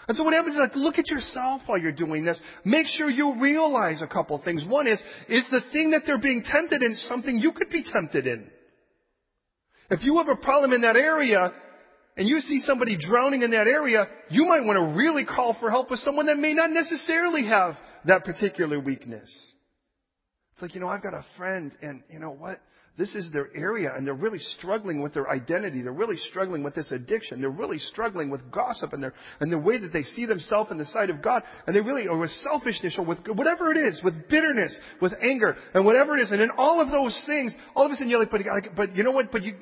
And so what happens is like, look at yourself while you're doing this. Make sure you realize a couple things. One is, is the thing that they're being tempted in something you could be tempted in? If you have a problem in that area, and you see somebody drowning in that area, you might want to really call for help with someone that may not necessarily have that particular weakness. It's like, you know, I've got a friend and you know what? This is their area and they're really struggling with their identity. They're really struggling with this addiction. They're really struggling with gossip and their, and the way that they see themselves in the sight of God. And they really, or with selfishness or with whatever it is, with bitterness, with anger and whatever it is. And in all of those things, all of a sudden you're like, but, but you know what? But you,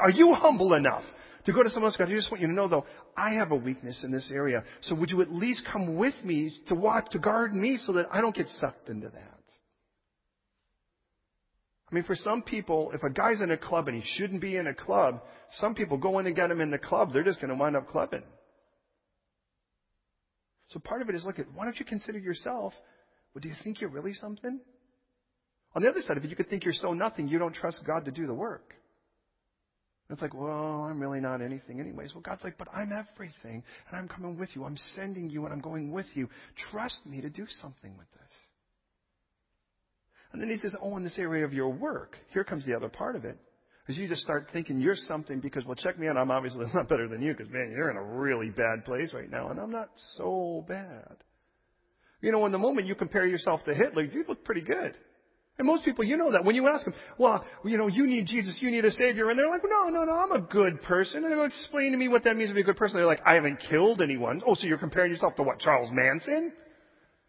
are you humble enough? to go to someone else, God, I just want you to know though, I have a weakness in this area. So would you at least come with me to watch, to guard me so that I don't get sucked into that? I mean, for some people, if a guy's in a club and he shouldn't be in a club, some people go in and get him in the club. They're just going to wind up clubbing. So part of it is look at, why don't you consider yourself, well, do you think you're really something? On the other side of it, you could think you're so nothing, you don't trust God to do the work. It's like, well, I'm really not anything anyways. Well, God's like, but I'm everything, and I'm coming with you. I'm sending you, and I'm going with you. Trust me to do something with this. And then he says, oh, in this area of your work, here comes the other part of it. Is you just start thinking you're something because, well, check me out. I'm obviously not better than you because, man, you're in a really bad place right now, and I'm not so bad. You know, in the moment you compare yourself to Hitler, you look pretty good. And most people, you know that. When you ask them, well, you know, you need Jesus, you need a Savior, and they're like, no, no, no, I'm a good person. And they go, explain to me what that means to be a good person. They're like, I haven't killed anyone. Oh, so you're comparing yourself to what, Charles Manson?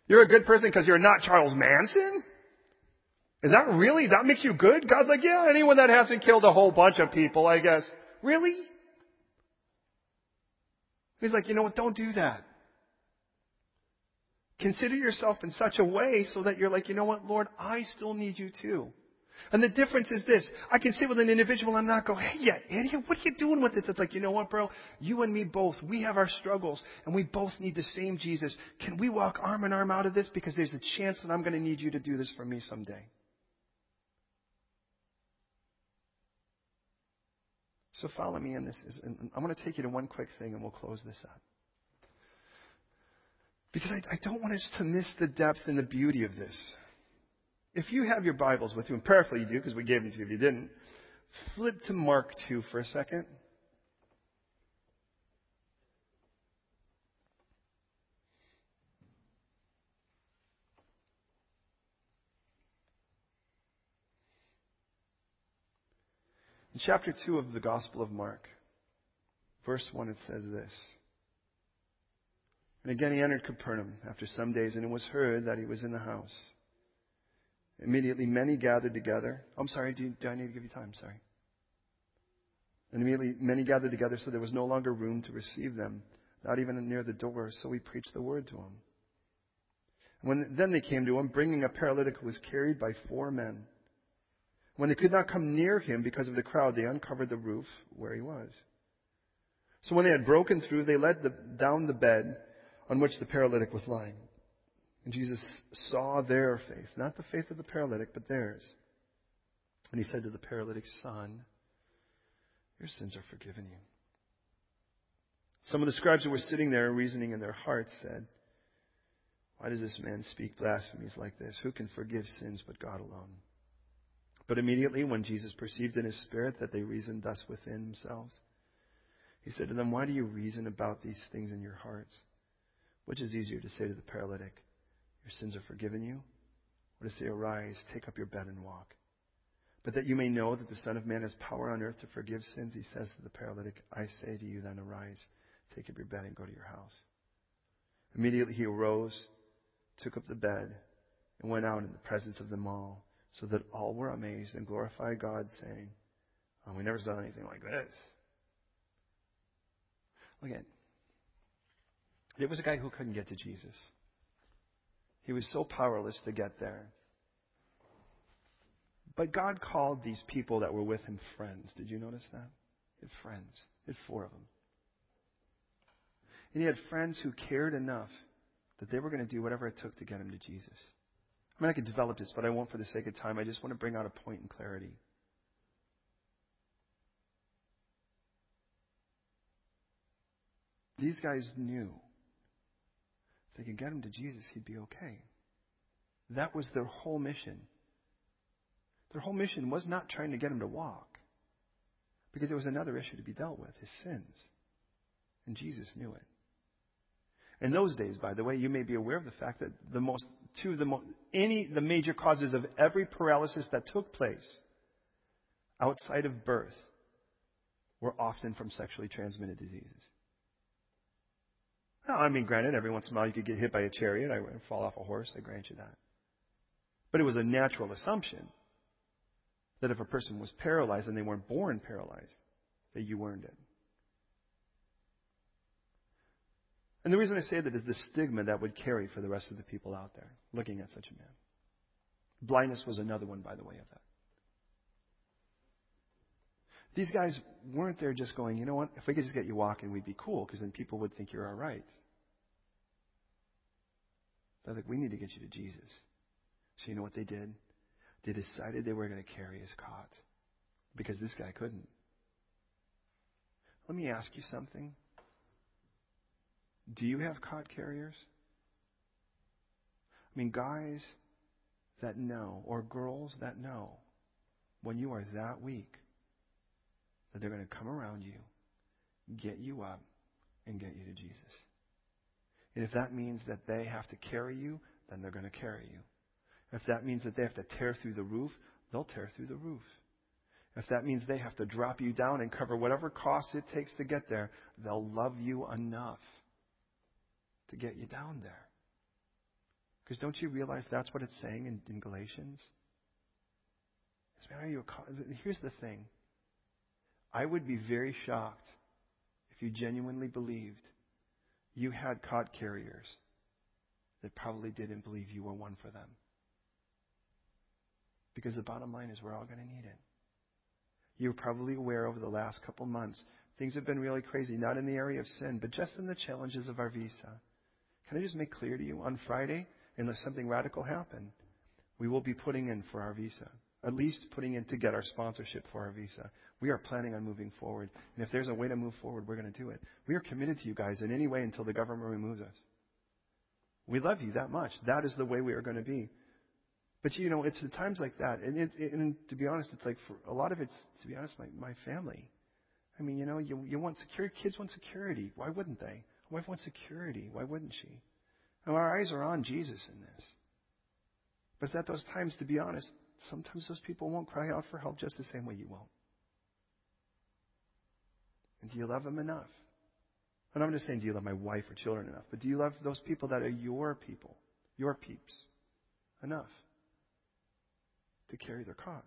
You're a good person because you're not Charles Manson? Is that really, that makes you good? God's like, yeah, anyone that hasn't killed a whole bunch of people, I guess. Really? He's like, you know what, don't do that. Consider yourself in such a way so that you're like, you know what, Lord, I still need you too. And the difference is this. I can sit with an individual and not go, hey, yeah, idiot, what are you doing with this? It's like, you know what, bro? You and me both, we have our struggles and we both need the same Jesus. Can we walk arm in arm out of this? Because there's a chance that I'm going to need you to do this for me someday. So follow me in this. And I'm going to take you to one quick thing and we'll close this up. Because I, I don't want us to miss the depth and the beauty of this. If you have your Bibles with you, and prayerfully you do, because we gave them to you if you didn't, flip to Mark 2 for a second. In chapter 2 of the Gospel of Mark, verse 1, it says this. And again he entered Capernaum after some days, and it was heard that he was in the house. Immediately many gathered together. I'm sorry, do, you, do I need to give you time? Sorry. And immediately many gathered together, so there was no longer room to receive them, not even near the door. So he preached the word to them. When then they came to him, bringing a paralytic who was carried by four men. When they could not come near him because of the crowd, they uncovered the roof where he was. So when they had broken through, they let the, down the bed on which the paralytic was lying. And Jesus saw their faith, not the faith of the paralytic, but theirs. And he said to the paralytic, Son, your sins are forgiven you. Some of the scribes who were sitting there reasoning in their hearts said, Why does this man speak blasphemies like this? Who can forgive sins but God alone? But immediately, when Jesus perceived in his spirit that they reasoned thus within themselves, he said to them, Why do you reason about these things in your hearts? Which is easier to say to the paralytic, Your sins are forgiven you? Or to say, Arise, take up your bed and walk? But that you may know that the Son of Man has power on earth to forgive sins, he says to the paralytic, I say to you then, arise, take up your bed and go to your house. Immediately he arose, took up the bed, and went out in the presence of them all, so that all were amazed and glorified God, saying, oh, We never saw anything like this. At there was a guy who couldn't get to Jesus. He was so powerless to get there. But God called these people that were with him friends. Did you notice that? He had friends. He had four of them. And he had friends who cared enough that they were going to do whatever it took to get him to Jesus. I mean, I could develop this, but I won't for the sake of time. I just want to bring out a point in clarity. These guys knew if they could get him to Jesus, he'd be okay. That was their whole mission. Their whole mission was not trying to get him to walk, because there was another issue to be dealt with his sins. And Jesus knew it. In those days, by the way, you may be aware of the fact that the most two of the any, the major causes of every paralysis that took place outside of birth were often from sexually transmitted diseases. Now, I mean, granted, every once in a while you could get hit by a chariot, I fall off a horse, I grant you that. But it was a natural assumption that if a person was paralyzed and they weren't born paralyzed, that you earned it. And the reason I say that is the stigma that would carry for the rest of the people out there looking at such a man. Blindness was another one, by the way, of that. These guys weren't there just going, you know what, if we could just get you walking, we'd be cool, because then people would think you're all right. They're like, we need to get you to Jesus. So you know what they did? They decided they were going to carry his cot because this guy couldn't. Let me ask you something. Do you have cot carriers? I mean, guys that know, or girls that know, when you are that weak, that they're going to come around you, get you up, and get you to Jesus. And if that means that they have to carry you, then they're going to carry you. If that means that they have to tear through the roof, they'll tear through the roof. If that means they have to drop you down and cover whatever cost it takes to get there, they'll love you enough to get you down there. Because don't you realize that's what it's saying in, in Galatians? It's, man, are you a, here's the thing. I would be very shocked if you genuinely believed you had cot carriers that probably didn't believe you were one for them. Because the bottom line is we're all going to need it. You're probably aware over the last couple months, things have been really crazy, not in the area of sin, but just in the challenges of our visa. Can I just make clear to you on Friday, unless something radical happened, we will be putting in for our visa. At least putting in to get our sponsorship for our visa. We are planning on moving forward. And if there's a way to move forward, we're going to do it. We are committed to you guys in any way until the government removes us. We love you that much. That is the way we are going to be. But you know, it's at times like that, and, it, it, and to be honest, it's like for a lot of it's to be honest, my my family. I mean, you know, you you want security. Kids want security. Why wouldn't they? Wife wants security. Why wouldn't she? Now our eyes are on Jesus in this. But it's at those times, to be honest, sometimes those people won't cry out for help just the same way you won't. And do you love them enough? And I'm just saying, do you love my wife or children enough? But do you love those people that are your people, your peeps, enough to carry their cause?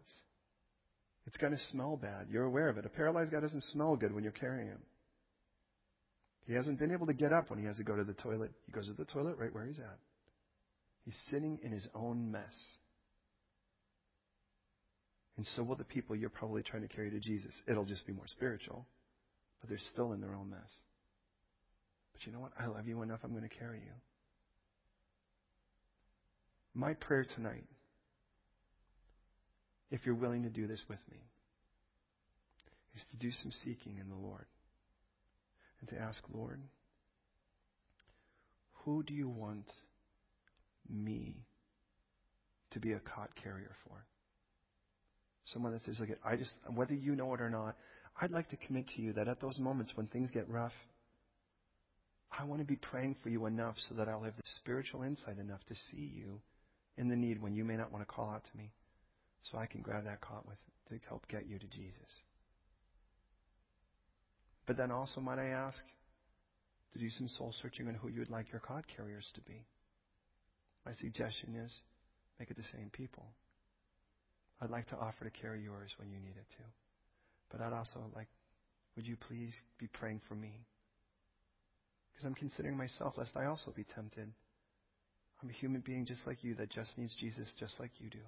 It's going to smell bad. You're aware of it. A paralyzed guy doesn't smell good when you're carrying him. He hasn't been able to get up when he has to go to the toilet. He goes to the toilet right where he's at. He's sitting in his own mess. And so will the people you're probably trying to carry to Jesus. It'll just be more spiritual, but they're still in their own mess. But you know what? I love you enough. I'm going to carry you. My prayer tonight, if you're willing to do this with me, is to do some seeking in the Lord and to ask, Lord, who do you want me to be a cot carrier for? Someone that says, look, I just, whether you know it or not, I'd like to commit to you that at those moments when things get rough, I want to be praying for you enough so that I'll have the spiritual insight enough to see you in the need when you may not want to call out to me so I can grab that cot with to help get you to Jesus. But then also, might I ask, to do some soul searching on who you would like your cot carriers to be. My suggestion is make it the same people. I'd like to offer to carry yours when you need it to. But I'd also like, would you please be praying for me? Because I'm considering myself, lest I also be tempted. I'm a human being just like you that just needs Jesus just like you do.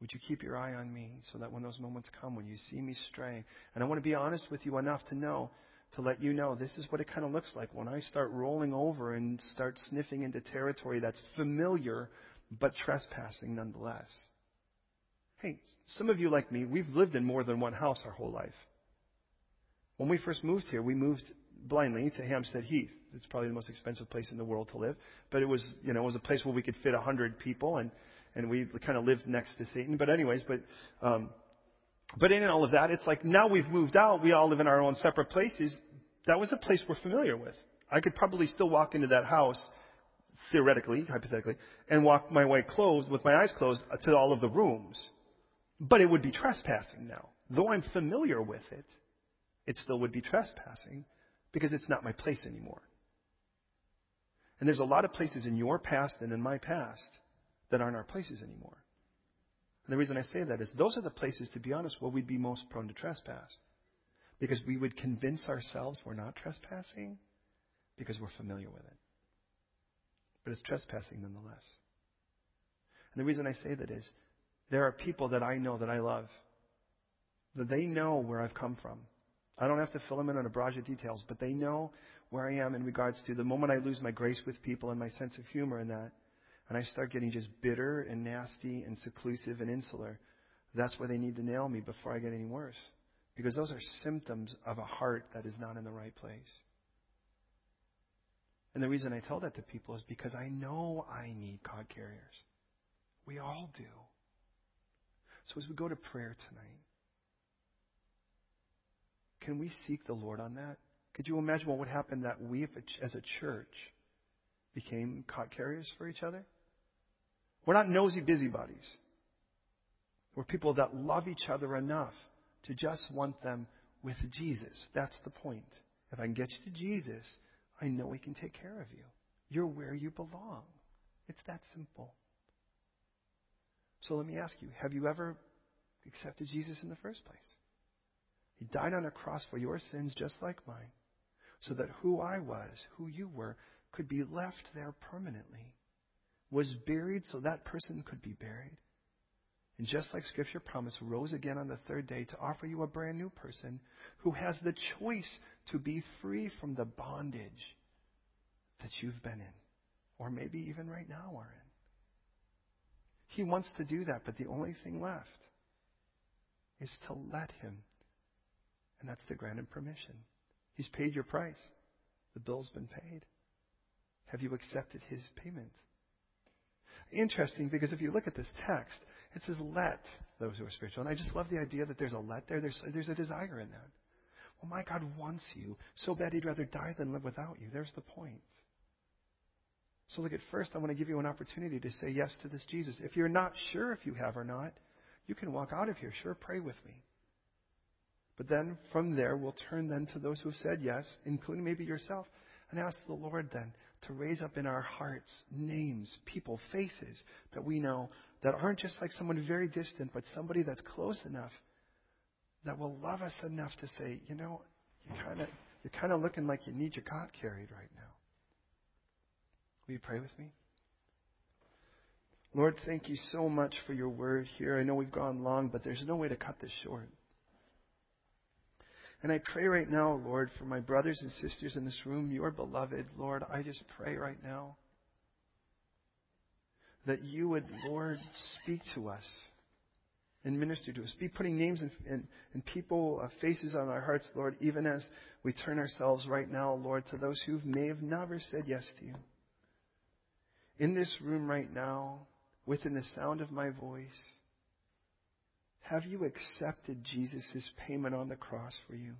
Would you keep your eye on me so that when those moments come, when you see me straying, and I want to be honest with you enough to know, to let you know this is what it kind of looks like when I start rolling over and start sniffing into territory that's familiar but trespassing nonetheless. Hey, some of you like me, we've lived in more than one house our whole life. When we first moved here, we moved blindly to Hampstead Heath. It's probably the most expensive place in the world to live, but it was, you know, it was a place where we could fit a hundred people, and and we kind of lived next to Satan. But anyways, but um, but in all of that, it's like now we've moved out. We all live in our own separate places. That was a place we're familiar with. I could probably still walk into that house, theoretically, hypothetically, and walk my way closed with my eyes closed to all of the rooms. But it would be trespassing now. Though I'm familiar with it, it still would be trespassing because it's not my place anymore. And there's a lot of places in your past and in my past that aren't our places anymore. And the reason I say that is those are the places, to be honest, where we'd be most prone to trespass. Because we would convince ourselves we're not trespassing because we're familiar with it. But it's trespassing nonetheless. And the reason I say that is there are people that I know that I love, that they know where I've come from. I don't have to fill them in on a barrage of details, but they know where I am in regards to the moment I lose my grace with people and my sense of humor in that, and I start getting just bitter and nasty and seclusive and insular, that's where they need to nail me before I get any worse. Because those are symptoms of a heart that is not in the right place. And the reason I tell that to people is because I know I need God carriers. We all do. So as we go to prayer tonight, can we seek the Lord on that? Could you imagine what would happen that we, as a church, became cot carriers for each other? We're not nosy busybodies. We're people that love each other enough to just want them with Jesus. That's the point. If I can get you to Jesus, I know He can take care of you. You're where you belong. It's that simple. So let me ask you have you ever accepted Jesus in the first place? He died on a cross for your sins just like mine, so that who I was, who you were, could be left there permanently. Was buried so that person could be buried. And just like Scripture promised, rose again on the third day to offer you a brand new person who has the choice to be free from the bondage that you've been in, or maybe even right now are in. He wants to do that, but the only thing left is to let Him. And that's to grant Him permission. He's paid your price, the bill's been paid. Have you accepted His payment? Interesting because if you look at this text, it says, let those who are spiritual. And I just love the idea that there's a let there. There's, there's a desire in that. Well, my God wants you so bad he'd rather die than live without you. There's the point. So look at first, I want to give you an opportunity to say yes to this Jesus. If you're not sure if you have or not, you can walk out of here. Sure, pray with me. But then from there, we'll turn then to those who have said yes, including maybe yourself, and ask the Lord then to raise up in our hearts names, people, faces that we know that aren't just like someone very distant, but somebody that's close enough that will love us enough to say, you know, you kind of you're kind of looking like you need your cot carried right now. Will you pray with me? Lord, thank you so much for your word here. I know we've gone long, but there's no way to cut this short. And I pray right now, Lord, for my brothers and sisters in this room, your beloved, Lord, I just pray right now that you would, Lord, speak to us and minister to us. Be putting names and, and, and people, uh, faces on our hearts, Lord, even as we turn ourselves right now, Lord, to those who may have never said yes to you. In this room right now, within the sound of my voice, have you accepted Jesus' payment on the cross for you?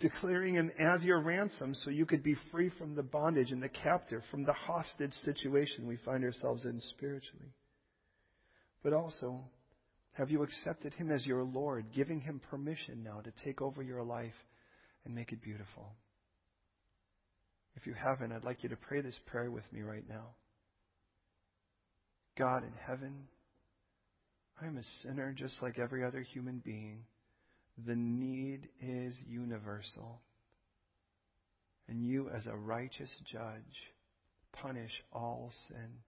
Declaring him as your ransom so you could be free from the bondage and the captive, from the hostage situation we find ourselves in spiritually. But also, have you accepted him as your Lord, giving him permission now to take over your life and make it beautiful? If you haven't, I'd like you to pray this prayer with me right now. God in heaven, I am a sinner just like every other human being. The need is universal. And you, as a righteous judge, punish all sin.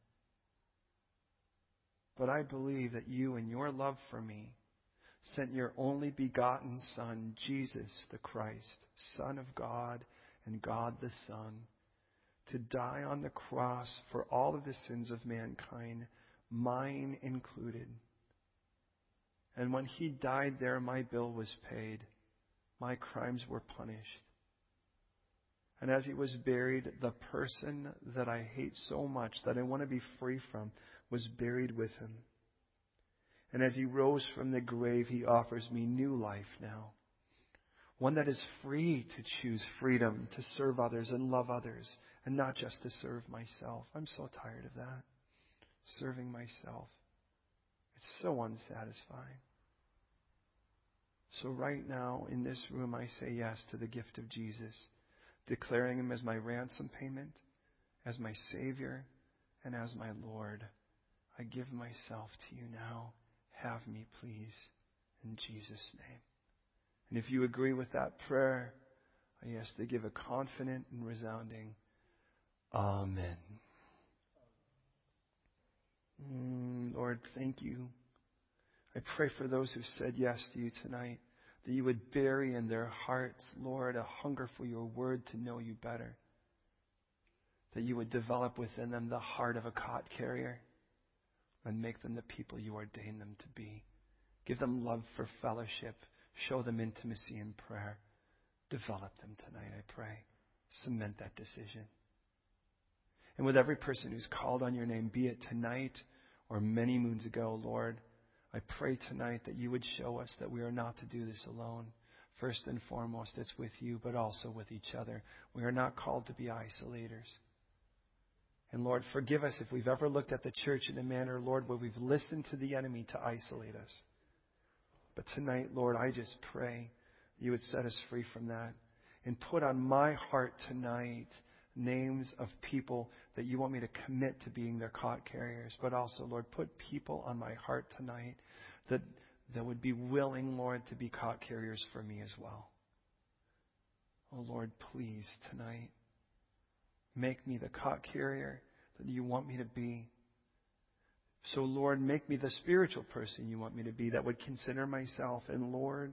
But I believe that you, in your love for me, sent your only begotten Son, Jesus the Christ, Son of God and God the Son, to die on the cross for all of the sins of mankind, mine included. And when he died there, my bill was paid. my crimes were punished. And as he was buried, the person that I hate so much, that I want to be free from, was buried with him. And as he rose from the grave, he offers me new life now. One that is free to choose freedom, to serve others and love others, and not just to serve myself. I'm so tired of that. Serving myself. It's so unsatisfying. So, right now, in this room, I say yes to the gift of Jesus, declaring him as my ransom payment, as my Savior, and as my Lord. I give myself to you now. Have me, please, in Jesus' name. And if you agree with that prayer, I ask to give a confident and resounding Amen. Mm, Lord, thank you. I pray for those who said yes to you tonight, that you would bury in their hearts, Lord, a hunger for your word to know you better. That you would develop within them the heart of a cot carrier and make them the people you ordained them to be. Give them love for fellowship. Show them intimacy in prayer. Develop them tonight, I pray. Cement that decision. And with every person who's called on your name, be it tonight or many moons ago, Lord, I pray tonight that you would show us that we are not to do this alone. First and foremost, it's with you, but also with each other. We are not called to be isolators. And Lord, forgive us if we've ever looked at the church in a manner, Lord, where we've listened to the enemy to isolate us. But tonight, Lord, I just pray you would set us free from that and put on my heart tonight names of people that you want me to commit to being their cot carriers. But also, Lord, put people on my heart tonight that, that would be willing, Lord, to be cot carriers for me as well. Oh, Lord, please, tonight, make me the cot carrier that you want me to be. So, Lord, make me the spiritual person you want me to be that would consider myself. And, Lord,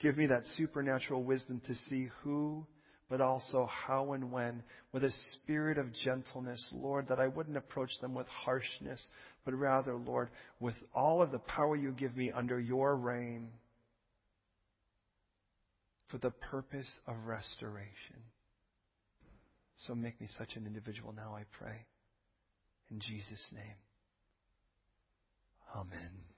give me that supernatural wisdom to see who but also how and when, with a spirit of gentleness, Lord, that I wouldn't approach them with harshness, but rather, Lord, with all of the power you give me under your reign for the purpose of restoration. So make me such an individual now, I pray. In Jesus' name. Amen.